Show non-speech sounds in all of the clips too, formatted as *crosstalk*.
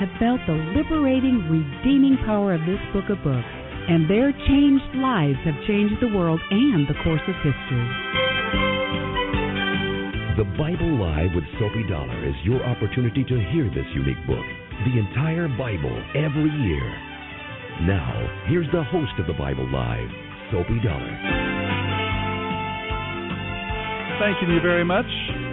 have felt the liberating, redeeming power of this book of books, and their changed lives have changed the world and the course of history. The Bible Live with Soapy Dollar is your opportunity to hear this unique book, the entire Bible, every year. Now, here's the host of the Bible Live, Soapy Dollar. Thank you very much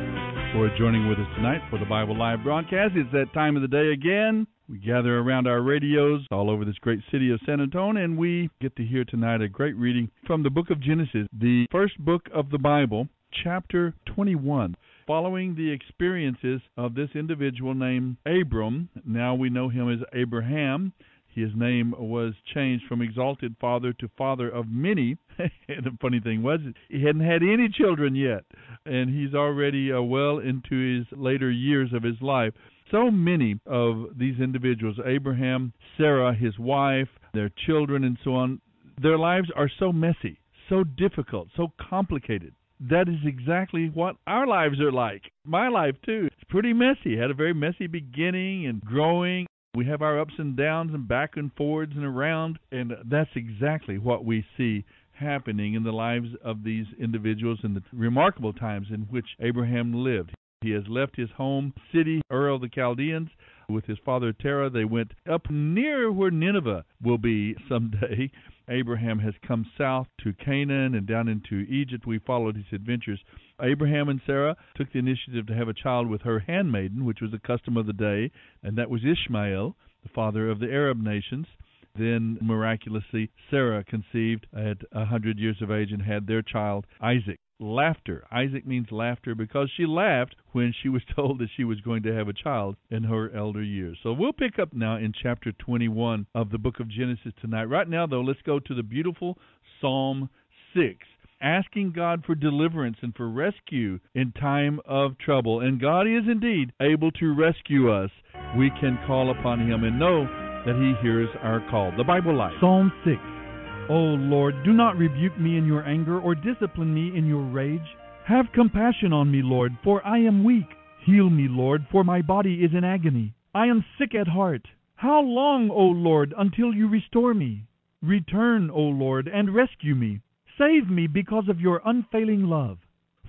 for joining with us tonight for the Bible Live broadcast. It's that time of the day again. We gather around our radios all over this great city of San Antonio, and we get to hear tonight a great reading from the book of Genesis, the first book of the Bible, chapter 21. Following the experiences of this individual named Abram, now we know him as Abraham. His name was changed from exalted father to father of many. And *laughs* the funny thing was, he hadn't had any children yet, and he's already uh, well into his later years of his life. So many of these individuals, Abraham, Sarah, his wife, their children, and so on, their lives are so messy, so difficult, so complicated. That is exactly what our lives are like. My life, too. It's pretty messy. Had a very messy beginning and growing we have our ups and downs and back and forwards and around, and that's exactly what we see happening in the lives of these individuals in the remarkable times in which Abraham lived. He has left his home city, Ur of the Chaldeans, with his father Terah. They went up near where Nineveh will be someday. *laughs* Abraham has come south to Canaan and down into Egypt. We followed his adventures. Abraham and Sarah took the initiative to have a child with her handmaiden, which was a custom of the day, and that was Ishmael, the father of the Arab nations. Then, miraculously, Sarah conceived at a hundred years of age and had their child, Isaac laughter. Isaac means laughter because she laughed when she was *laughs* told that she was going to have a child in her elder years. So we'll pick up now in chapter 21 of the book of Genesis tonight. Right now, though, let's go to the beautiful Psalm 6. Asking God for deliverance and for rescue in time of trouble. And God is indeed able to rescue us. We can call upon Him and know that He hears our call. The Bible Life. Psalm 6. O Lord, do not rebuke me in your anger or discipline me in your rage. Have compassion on me, Lord, for I am weak. Heal me, Lord, for my body is in agony. I am sick at heart. How long, O Lord, until you restore me? Return, O Lord, and rescue me. Save me because of your unfailing love.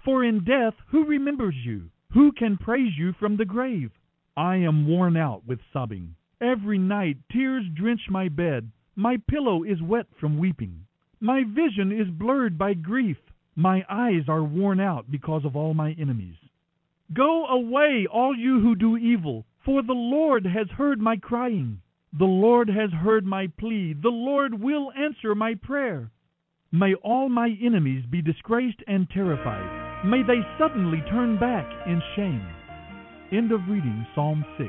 For in death, who remembers you? Who can praise you from the grave? I am worn out with sobbing. Every night tears drench my bed. My pillow is wet from weeping. My vision is blurred by grief. My eyes are worn out because of all my enemies. Go away, all you who do evil, for the Lord has heard my crying. The Lord has heard my plea. The Lord will answer my prayer. May all my enemies be disgraced and terrified. May they suddenly turn back in shame. End of reading Psalm 6.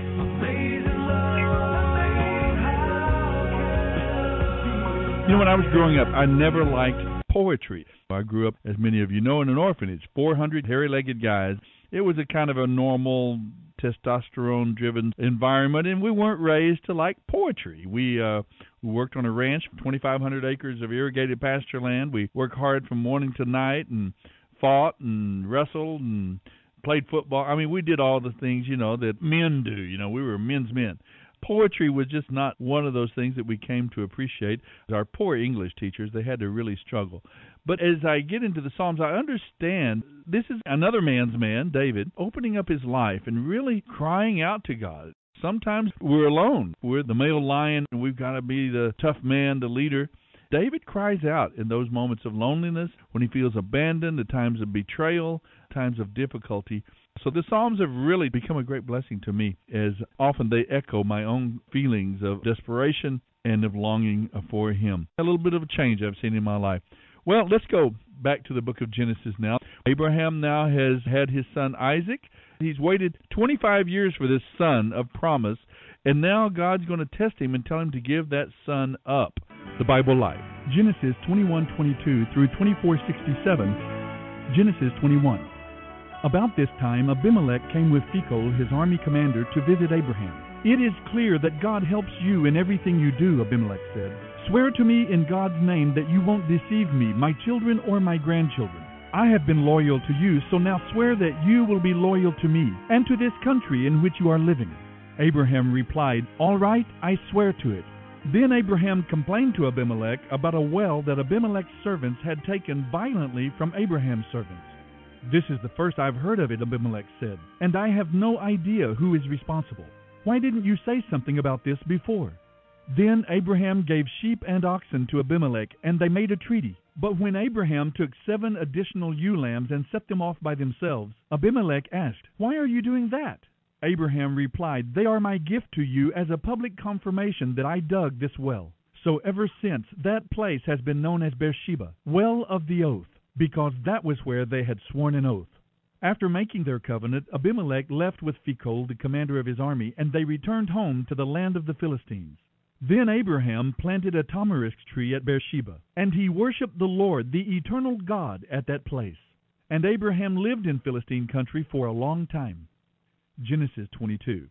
You know, when I was growing up, I never liked poetry. I grew up, as many of you know, in an orphanage. 400 hairy-legged guys. It was a kind of a normal testosterone-driven environment, and we weren't raised to like poetry. We uh, we worked on a ranch, 2,500 acres of irrigated pasture land. We worked hard from morning to night and fought and wrestled and played football. I mean, we did all the things you know that men do. You know, we were men's men poetry was just not one of those things that we came to appreciate. Our poor English teachers, they had to really struggle. But as I get into the Psalms, I understand this is another man's man, David, opening up his life and really crying out to God. Sometimes we're alone. We're the male lion, and we've got to be the tough man, the leader. David cries out in those moments of loneliness, when he feels abandoned, the times of betrayal, times of difficulty. So the Psalms have really become a great blessing to me, as often they echo my own feelings of desperation and of longing for Him. A little bit of a change I've seen in my life. Well, let's go back to the book of Genesis now. Abraham now has had his son Isaac. He's waited 25 years for this son of promise, and now God's going to test him and tell him to give that son up. The Bible Life. Genesis 21:22 through 24:67. Genesis 21. About this time Abimelech came with Phicol, his army commander, to visit Abraham. It is clear that God helps you in everything you do, Abimelech said. Swear to me in God's name that you won't deceive me, my children, or my grandchildren. I have been loyal to you, so now swear that you will be loyal to me and to this country in which you are living. Abraham replied, All right, I swear to it. Then Abraham complained to Abimelech about a well that Abimelech's servants had taken violently from Abraham's servants. This is the first I've heard of it, Abimelech said, and I have no idea who is responsible. Why didn't you say something about this before? Then Abraham gave sheep and oxen to Abimelech, and they made a treaty. But when Abraham took seven additional ewe lambs and set them off by themselves, Abimelech asked, Why are you doing that? Abraham replied, They are my gift to you as a public confirmation that I dug this well. So ever since, that place has been known as Beersheba, well of the oath, because that was where they had sworn an oath. After making their covenant, Abimelech left with Phicol, the commander of his army, and they returned home to the land of the Philistines. Then Abraham planted a tamarisk tree at Beersheba, and he worshipped the Lord, the eternal God, at that place. And Abraham lived in Philistine country for a long time. Genesis 22.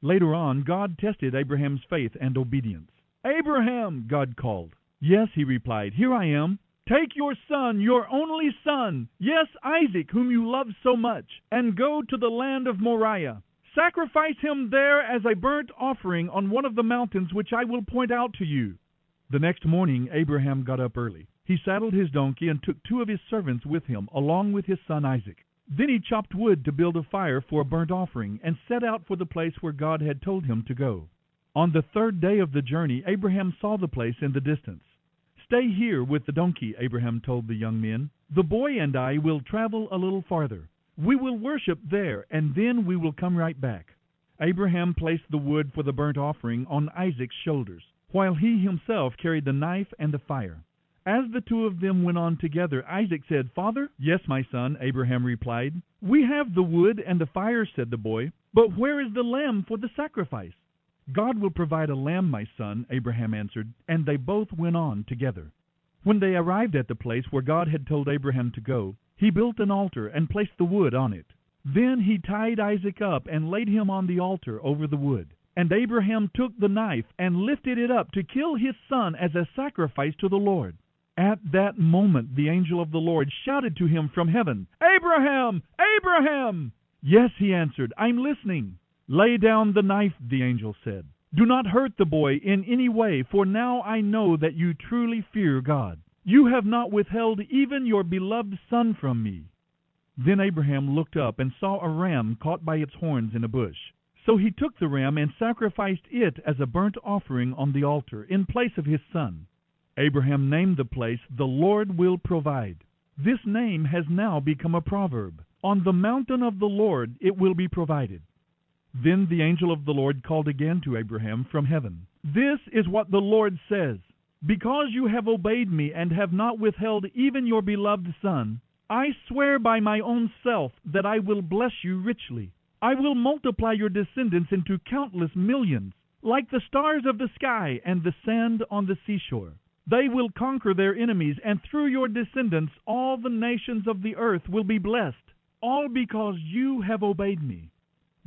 Later on, God tested Abraham's faith and obedience. Abraham, God called. Yes, he replied, here I am. Take your son, your only son, yes, Isaac, whom you love so much, and go to the land of Moriah. Sacrifice him there as a burnt offering on one of the mountains which I will point out to you. The next morning Abraham got up early. He saddled his donkey and took two of his servants with him, along with his son Isaac. Then he chopped wood to build a fire for a burnt offering, and set out for the place where God had told him to go. On the third day of the journey, Abraham saw the place in the distance. Stay here with the donkey, Abraham told the young men. The boy and I will travel a little farther. We will worship there, and then we will come right back. Abraham placed the wood for the burnt offering on Isaac's shoulders, while he himself carried the knife and the fire. As the two of them went on together, Isaac said, Father? Yes, my son, Abraham replied. We have the wood and the fire, said the boy, but where is the lamb for the sacrifice? God will provide a lamb, my son, Abraham answered, and they both went on together. When they arrived at the place where God had told Abraham to go, he built an altar and placed the wood on it. Then he tied Isaac up and laid him on the altar over the wood. And Abraham took the knife and lifted it up to kill his son as a sacrifice to the Lord. At that moment the angel of the Lord shouted to him from heaven, Abraham! Abraham! Yes, he answered, I'm listening. Lay down the knife, the angel said. Do not hurt the boy in any way, for now I know that you truly fear God. You have not withheld even your beloved son from me. Then Abraham looked up and saw a ram caught by its horns in a bush. So he took the ram and sacrificed it as a burnt offering on the altar in place of his son. Abraham named the place, The Lord Will Provide. This name has now become a proverb. On the mountain of the Lord it will be provided. Then the angel of the Lord called again to Abraham from heaven. This is what the Lord says Because you have obeyed me and have not withheld even your beloved son, I swear by my own self that I will bless you richly. I will multiply your descendants into countless millions, like the stars of the sky and the sand on the seashore. They will conquer their enemies, and through your descendants all the nations of the earth will be blessed, all because you have obeyed me.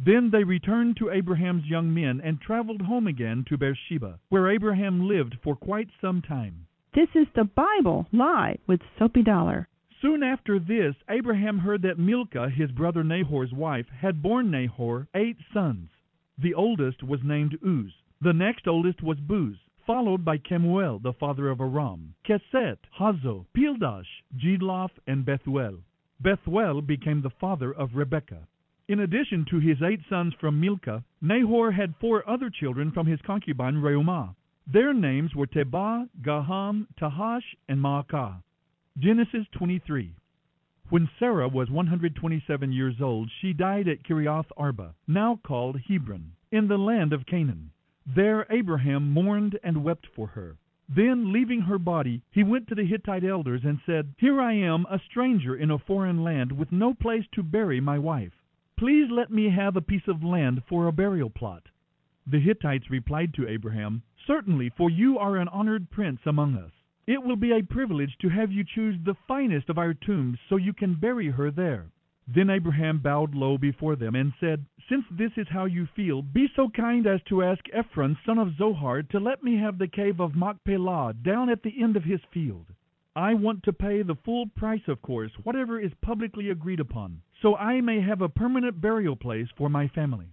Then they returned to Abraham's young men and traveled home again to Beersheba, where Abraham lived for quite some time. This is the Bible Live with Soapy Dollar. Soon after this, Abraham heard that Milcah, his brother Nahor's wife, had borne Nahor eight sons. The oldest was named Uz. The next oldest was Buz, followed by Kemuel, the father of Aram, Kesed, Hazo, Pildash, Jidlaph, and Bethuel. Bethuel became the father of Rebekah. In addition to his eight sons from Milcah, Nahor had four other children from his concubine Reumah. Their names were Tebah, Gaham, Tahash, and Maacah. Genesis 23. When Sarah was 127 years old, she died at Kiriath Arba, now called Hebron, in the land of Canaan. There Abraham mourned and wept for her. Then, leaving her body, he went to the Hittite elders and said, Here I am, a stranger in a foreign land, with no place to bury my wife. Please let me have a piece of land for a burial plot. The Hittites replied to Abraham, Certainly, for you are an honored prince among us. It will be a privilege to have you choose the finest of our tombs so you can bury her there. Then Abraham bowed low before them and said, Since this is how you feel, be so kind as to ask Ephron, son of Zohar, to let me have the cave of Machpelah down at the end of his field. I want to pay the full price, of course, whatever is publicly agreed upon, so I may have a permanent burial place for my family.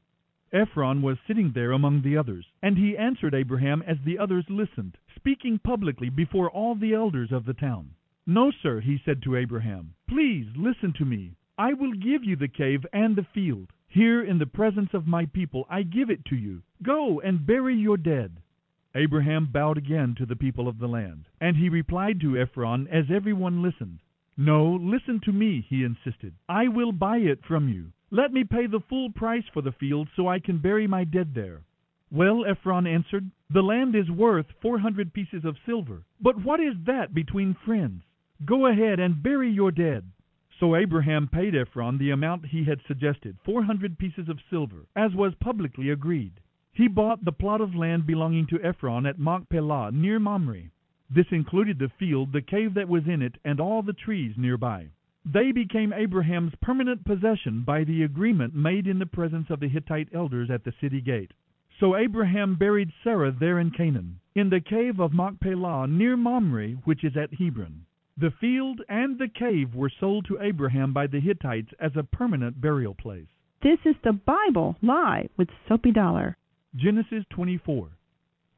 Ephron was sitting there among the others, and he answered Abraham as the others listened, speaking publicly before all the elders of the town. No, sir, he said to Abraham, please listen to me. I will give you the cave and the field. Here in the presence of my people I give it to you. Go and bury your dead. Abraham bowed again to the people of the land, and he replied to Ephron as everyone listened. No, listen to me, he insisted. I will buy it from you. Let me pay the full price for the field so I can bury my dead there. Well, Ephron answered, the land is worth four hundred pieces of silver. But what is that between friends? Go ahead and bury your dead. So Abraham paid Ephron the amount he had suggested, four hundred pieces of silver, as was publicly agreed. He bought the plot of land belonging to Ephron at Machpelah, near Mamre. This included the field, the cave that was in it, and all the trees nearby. They became Abraham's permanent possession by the agreement made in the presence of the Hittite elders at the city gate. So Abraham buried Sarah there in Canaan, in the cave of Machpelah, near Mamre, which is at Hebron. The field and the cave were sold to Abraham by the Hittites as a permanent burial place. This is the Bible Live with Soapy Dollar. Genesis 24.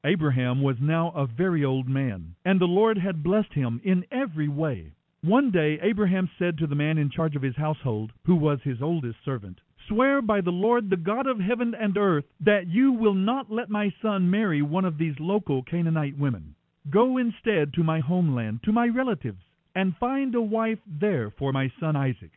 Abraham was now a very old man, and the Lord had blessed him in every way. One day Abraham said to the man in charge of his household, who was his oldest servant, Swear by the Lord, the God of heaven and earth, that you will not let my son marry one of these local Canaanite women. Go instead to my homeland, to my relatives, and find a wife there for my son Isaac.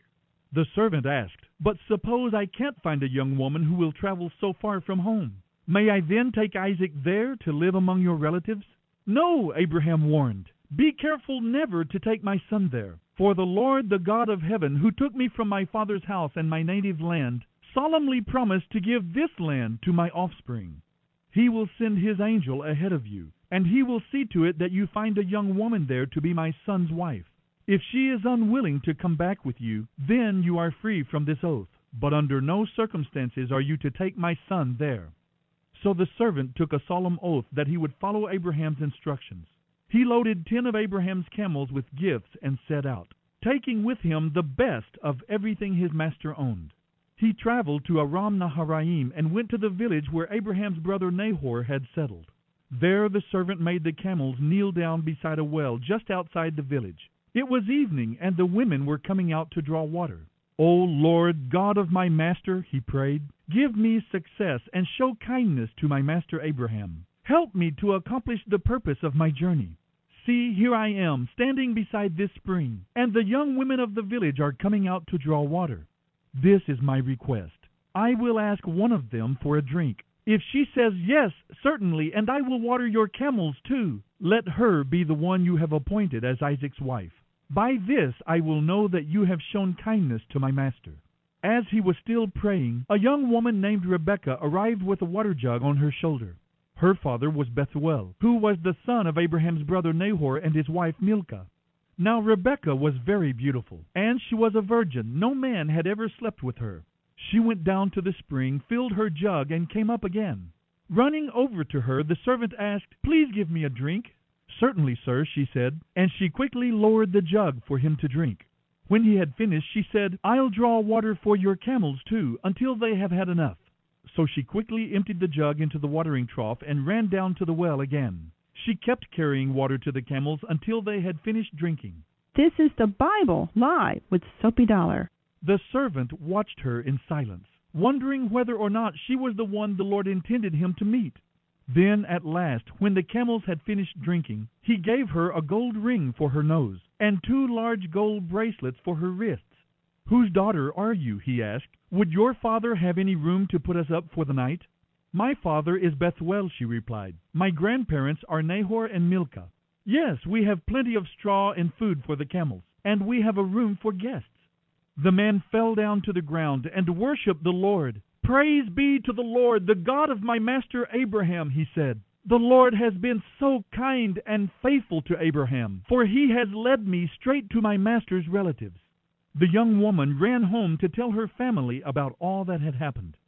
The servant asked, But suppose I can't find a young woman who will travel so far from home? May I then take Isaac there to live among your relatives? No, Abraham warned. Be careful never to take my son there. For the Lord, the God of heaven, who took me from my father's house and my native land, solemnly promised to give this land to my offspring. He will send his angel ahead of you, and he will see to it that you find a young woman there to be my son's wife. If she is unwilling to come back with you, then you are free from this oath. But under no circumstances are you to take my son there. So the servant took a solemn oath that he would follow Abraham's instructions. He loaded ten of Abraham's camels with gifts and set out, taking with him the best of everything his master owned. He traveled to Aram Naharaim and went to the village where Abraham's brother Nahor had settled. There the servant made the camels kneel down beside a well just outside the village. It was evening, and the women were coming out to draw water. O Lord, God of my master, he prayed, give me success and show kindness to my master Abraham. Help me to accomplish the purpose of my journey. See, here I am, standing beside this spring, and the young women of the village are coming out to draw water. This is my request. I will ask one of them for a drink. If she says, Yes, certainly, and I will water your camels too, let her be the one you have appointed as Isaac's wife. By this I will know that you have shown kindness to my master. As he was still praying, a young woman named Rebekah arrived with a water jug on her shoulder. Her father was Bethuel, who was the son of Abraham's brother Nahor and his wife Milcah. Now Rebekah was very beautiful, and she was a virgin. No man had ever slept with her. She went down to the spring, filled her jug, and came up again. Running over to her, the servant asked, Please give me a drink. Certainly, sir, she said, and she quickly lowered the jug for him to drink. When he had finished, she said, I'll draw water for your camels too, until they have had enough. So she quickly emptied the jug into the watering trough and ran down to the well again. She kept carrying water to the camels until they had finished drinking. This is the Bible live with Soapy Dollar. The servant watched her in silence, wondering whether or not she was the one the Lord intended him to meet. Then at last, when the camels had finished drinking, he gave her a gold ring for her nose, and two large gold bracelets for her wrists. Whose daughter are you? he asked. Would your father have any room to put us up for the night? My father is Bethuel, she replied. My grandparents are Nahor and Milcah. Yes, we have plenty of straw and food for the camels, and we have a room for guests. The man fell down to the ground and worshipped the Lord. Praise be to the Lord, the God of my master Abraham, he said. The Lord has been so kind and faithful to Abraham, for he has led me straight to my master's relatives. The young woman ran home to tell her family about all that had happened.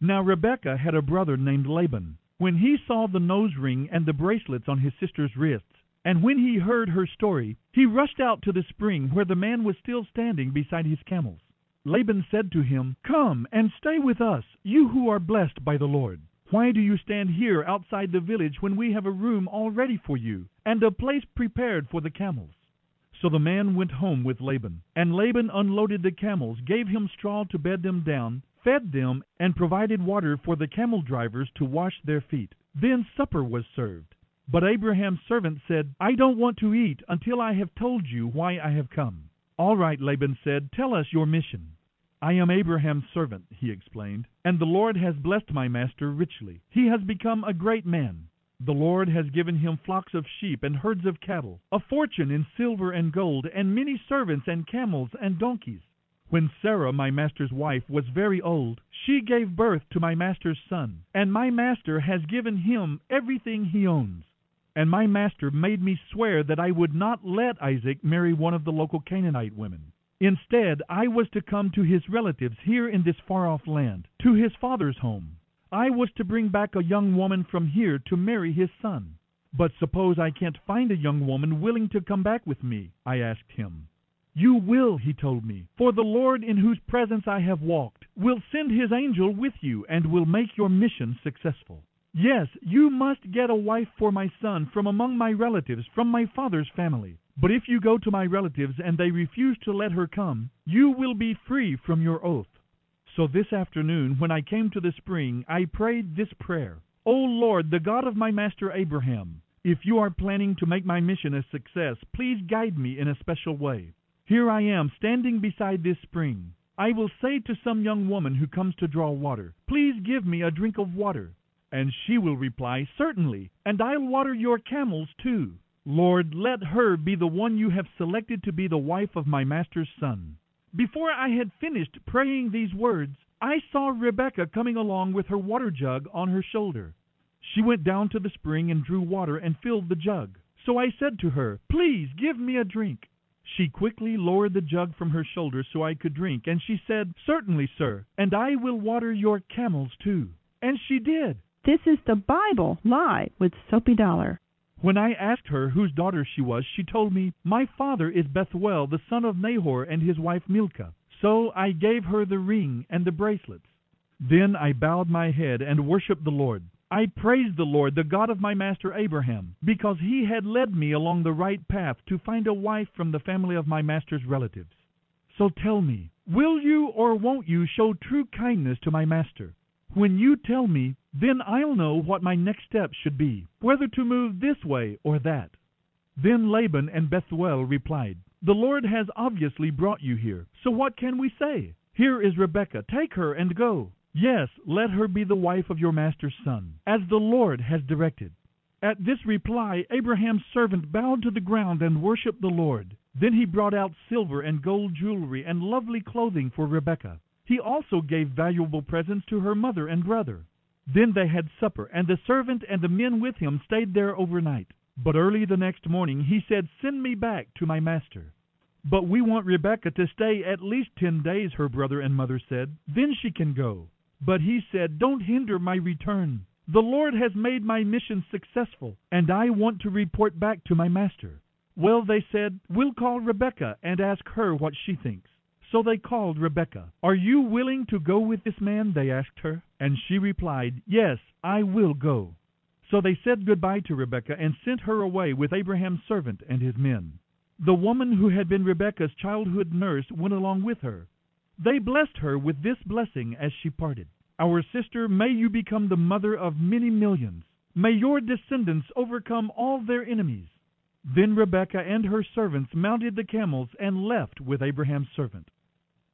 Now Rebekah had a brother named Laban. When he saw the nose ring and the bracelets on his sister's wrists, and when he heard her story, he rushed out to the spring where the man was still standing beside his camels. Laban said to him, Come and stay with us, you who are blessed by the Lord. Why do you stand here outside the village when we have a room all ready for you, and a place prepared for the camels? So the man went home with Laban, and Laban unloaded the camels, gave him straw to bed them down, fed them, and provided water for the camel drivers to wash their feet. Then supper was served. But Abraham's servant said, I don't want to eat until I have told you why I have come. All right, Laban said, tell us your mission. I am Abraham's servant, he explained, and the Lord has blessed my master richly. He has become a great man. The Lord has given him flocks of sheep and herds of cattle, a fortune in silver and gold, and many servants and camels and donkeys. When Sarah, my master's wife, was very old, she gave birth to my master's son, and my master has given him everything he owns. And my master made me swear that I would not let Isaac marry one of the local Canaanite women. Instead, I was to come to his relatives here in this far off land, to his father's home. I was to bring back a young woman from here to marry his son. But suppose I can't find a young woman willing to come back with me? I asked him. You will, he told me, for the Lord in whose presence I have walked will send his angel with you and will make your mission successful. Yes, you must get a wife for my son from among my relatives, from my father's family. But if you go to my relatives and they refuse to let her come, you will be free from your oath. So this afternoon, when I came to the spring, I prayed this prayer O Lord, the God of my master Abraham, if you are planning to make my mission a success, please guide me in a special way. Here I am, standing beside this spring. I will say to some young woman who comes to draw water, Please give me a drink of water. And she will reply, Certainly, and I'll water your camels too. Lord, let her be the one you have selected to be the wife of my master's son. Before I had finished praying these words, I saw Rebekah coming along with her water jug on her shoulder. She went down to the spring and drew water and filled the jug. So I said to her, Please give me a drink. She quickly lowered the jug from her shoulder so I could drink, and she said, Certainly, sir, and I will water your camels too. And she did. This is the Bible live with Soapy Dollar. When I asked her whose daughter she was, she told me, My father is Bethuel, the son of Nahor, and his wife Milcah. So I gave her the ring and the bracelets. Then I bowed my head and worshipped the Lord. I praised the Lord, the God of my master Abraham, because he had led me along the right path to find a wife from the family of my master's relatives. So tell me, will you or won't you show true kindness to my master? When you tell me, then I'll know what my next step should be, whether to move this way or that. Then Laban and Bethuel replied, The Lord has obviously brought you here, so what can we say? Here is Rebekah, take her and go. Yes, let her be the wife of your master's son, as the Lord has directed. At this reply, Abraham's servant bowed to the ground and worshipped the Lord. Then he brought out silver and gold jewelry and lovely clothing for Rebekah. He also gave valuable presents to her mother and brother. Then they had supper, and the servant and the men with him stayed there overnight. But early the next morning he said, Send me back to my master. But we want Rebekah to stay at least ten days, her brother and mother said. Then she can go. But he said, Don't hinder my return. The Lord has made my mission successful, and I want to report back to my master. Well, they said, We'll call Rebekah and ask her what she thinks. So they called Rebekah. Are you willing to go with this man? They asked her. And she replied, Yes, I will go. So they said goodbye to Rebekah and sent her away with Abraham's servant and his men. The woman who had been Rebekah's childhood nurse went along with her. They blessed her with this blessing as she parted. Our sister, may you become the mother of many millions. May your descendants overcome all their enemies. Then Rebekah and her servants mounted the camels and left with Abraham's servant.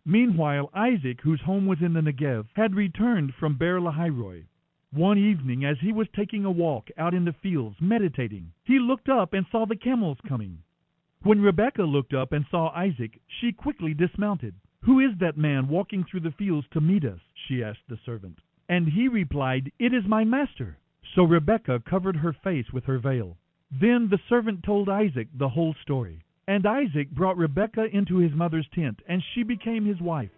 Meanwhile, Isaac, whose home was in the Negev, had returned from Beer Lahairoi. One evening, as he was taking a walk out in the fields, meditating, he looked up and saw the camels coming. When Rebekah looked up and saw Isaac, she quickly dismounted. Who is that man walking through the fields to meet us? she asked the servant. And he replied, It is my master. So Rebekah covered her face with her veil. Then the servant told Isaac the whole story. And Isaac brought Rebekah into his mother's tent, and she became his wife.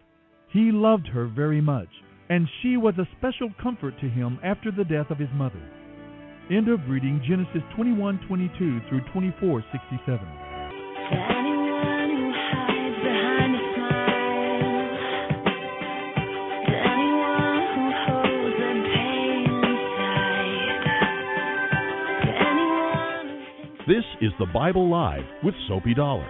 He loved her very much and she was a special comfort to him after the death of his mother. End of reading Genesis 21:22 through 24:67. This is the Bible Live with Soapy Dollar.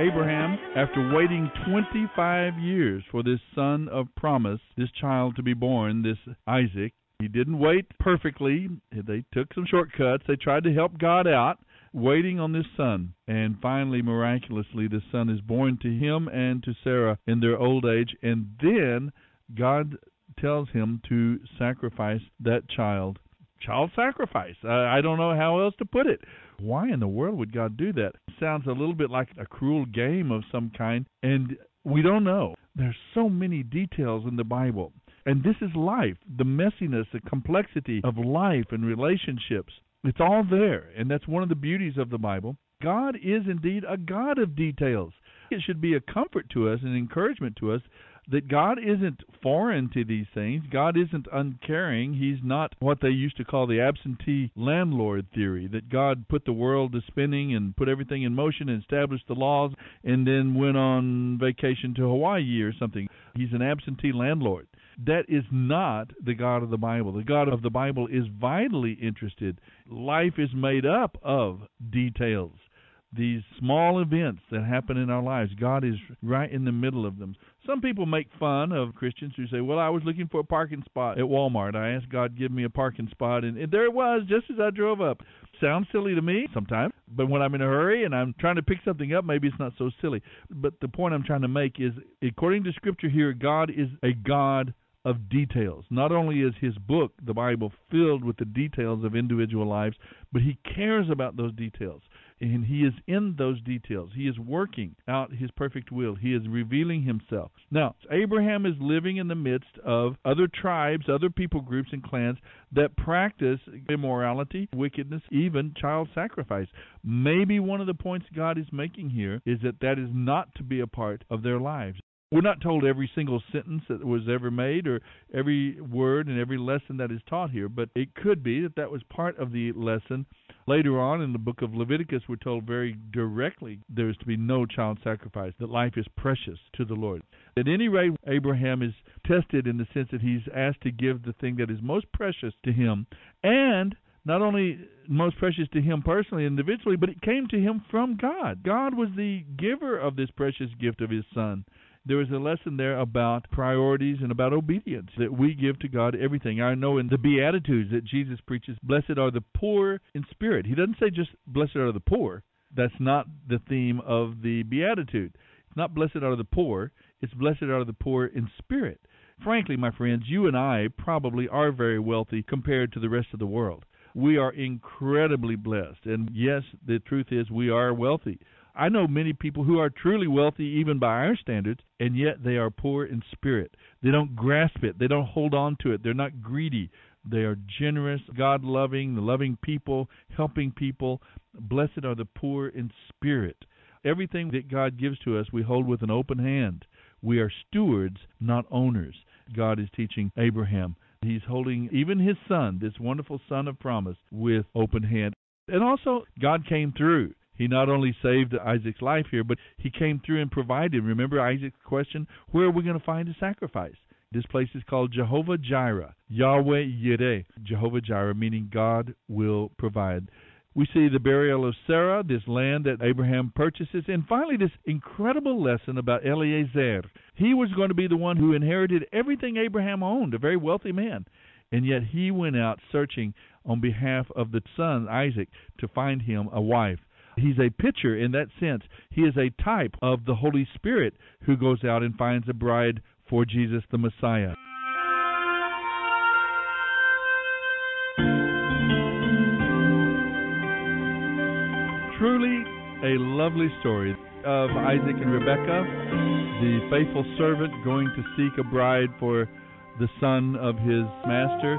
Abraham, after waiting 25 years for this son of promise, this child to be born, this Isaac, he didn't wait perfectly. They took some shortcuts. They tried to help God out, waiting on this son. And finally, miraculously, the son is born to him and to Sarah in their old age. And then God tells him to sacrifice that child. Child sacrifice. I, I don't know how else to put it. Why in the world would God do that? Sounds a little bit like a cruel game of some kind, and we don't know. There's so many details in the Bible. And this is life, the messiness, the complexity of life and relationships. It's all there, and that's one of the beauties of the Bible. God is indeed a God of details. It should be a comfort to us and encouragement to us that God isn't foreign to these things. God isn't uncaring. He's not what they used to call the absentee landlord theory, that God put the world to spinning and put everything in motion and established the laws and then went on vacation to Hawaii or something. He's an absentee landlord. That is not the God of the Bible. The God of the Bible is vitally interested. Life is made up of details these small events that happen in our lives. God is right in the middle of them. Some people make fun of Christians who say, "Well, I was looking for a parking spot at Walmart. I asked God to give me a parking spot, and, and there it was, just as I drove up." Sounds silly to me sometimes, but when I'm in a hurry and I'm trying to pick something up, maybe it's not so silly. But the point I'm trying to make is, according to Scripture here, God is a God of details. Not only is his book, the Bible, filled with the details of individual lives, but he cares about those details and he is in those details. He is working out his perfect will. He is revealing himself. Now, Abraham is living in the midst of other tribes, other people groups and clans that practice immorality, wickedness, even child sacrifice. Maybe one of the points God is making here is that that is not to be a part of their lives. We're not told every single sentence that was ever made or every word and every lesson that is taught here, but it could be that that was part of the lesson. Later on in the book of Leviticus, we're told very directly there is to be no child sacrifice, that life is precious to the Lord. At any rate, Abraham is tested in the sense that he's asked to give the thing that is most precious to him, and not only most precious to him personally, individually, but it came to him from God. God was the giver of this precious gift of his son there is a lesson there about priorities and about obedience that we give to God everything. I know in the Beatitudes that Jesus preaches, blessed are the poor in spirit. He doesn't say just blessed are the poor. That's not the theme of the Beatitude. It's not blessed are the poor, it's blessed are the poor in spirit. Frankly, my friends, you and I probably are very wealthy compared to the rest of the world. We are incredibly blessed. And yes, the truth is we are wealthy. I know many people who are truly wealthy, even by our standards, and yet they are poor in spirit. They don't grasp it, they don't hold on to it, they're not greedy. They are generous, God loving, loving people, helping people. Blessed are the poor in spirit. Everything that God gives to us, we hold with an open hand. We are stewards, not owners. God is teaching Abraham. He's holding even his son, this wonderful son of promise, with open hand. And also, God came through. He not only saved Isaac's life here, but he came through and provided. Remember Isaac's question, where are we going to find a sacrifice? This place is called Jehovah Jireh, Yahweh Yireh, Jehovah Jireh, meaning God will provide. We see the burial of Sarah, this land that Abraham purchases, and finally this incredible lesson about Eliezer. He was going to be the one who inherited everything Abraham owned, a very wealthy man. And yet he went out searching on behalf of the son, Isaac, to find him a wife. He's a picture in that sense. He is a type of the Holy Spirit who goes out and finds a bride for Jesus the Messiah. Truly a lovely story of Isaac and Rebekah, the faithful servant going to seek a bride for the son of his master.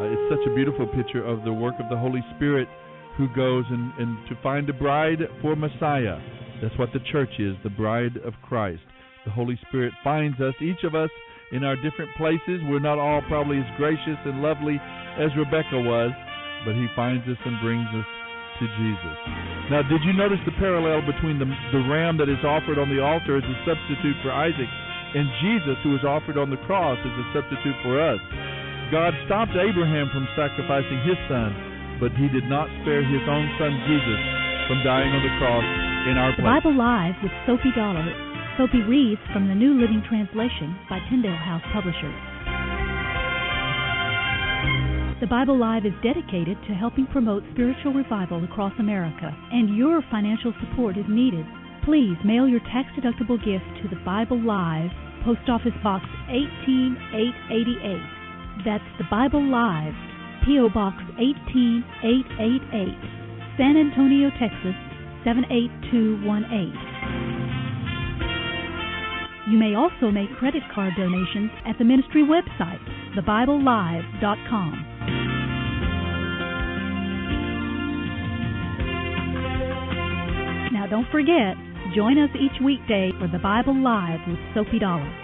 Uh, it's such a beautiful picture of the work of the Holy Spirit who goes and, and to find a bride for Messiah. That's what the church is, the bride of Christ. The Holy Spirit finds us, each of us, in our different places. We're not all probably as gracious and lovely as Rebecca was, but He finds us and brings us to Jesus. Now, did you notice the parallel between the, the ram that is offered on the altar as a substitute for Isaac and Jesus, who was offered on the cross as a substitute for us? God stopped Abraham from sacrificing his son but he did not spare his own son Jesus from dying on the cross in our place. Bible Live with Soapy Dollar. Soapy reads from the New Living Translation by Tyndale House Publishers. The Bible Live is dedicated to helping promote spiritual revival across America, and your financial support is needed. Please mail your tax deductible gift to the Bible Live, Post Office Box 18888. That's the Bible Live, P.O. Box 18888, San Antonio, Texas 78218. You may also make credit card donations at the ministry website, thebiblelive.com. Now don't forget, join us each weekday for the Bible Live with Soapy Dollar.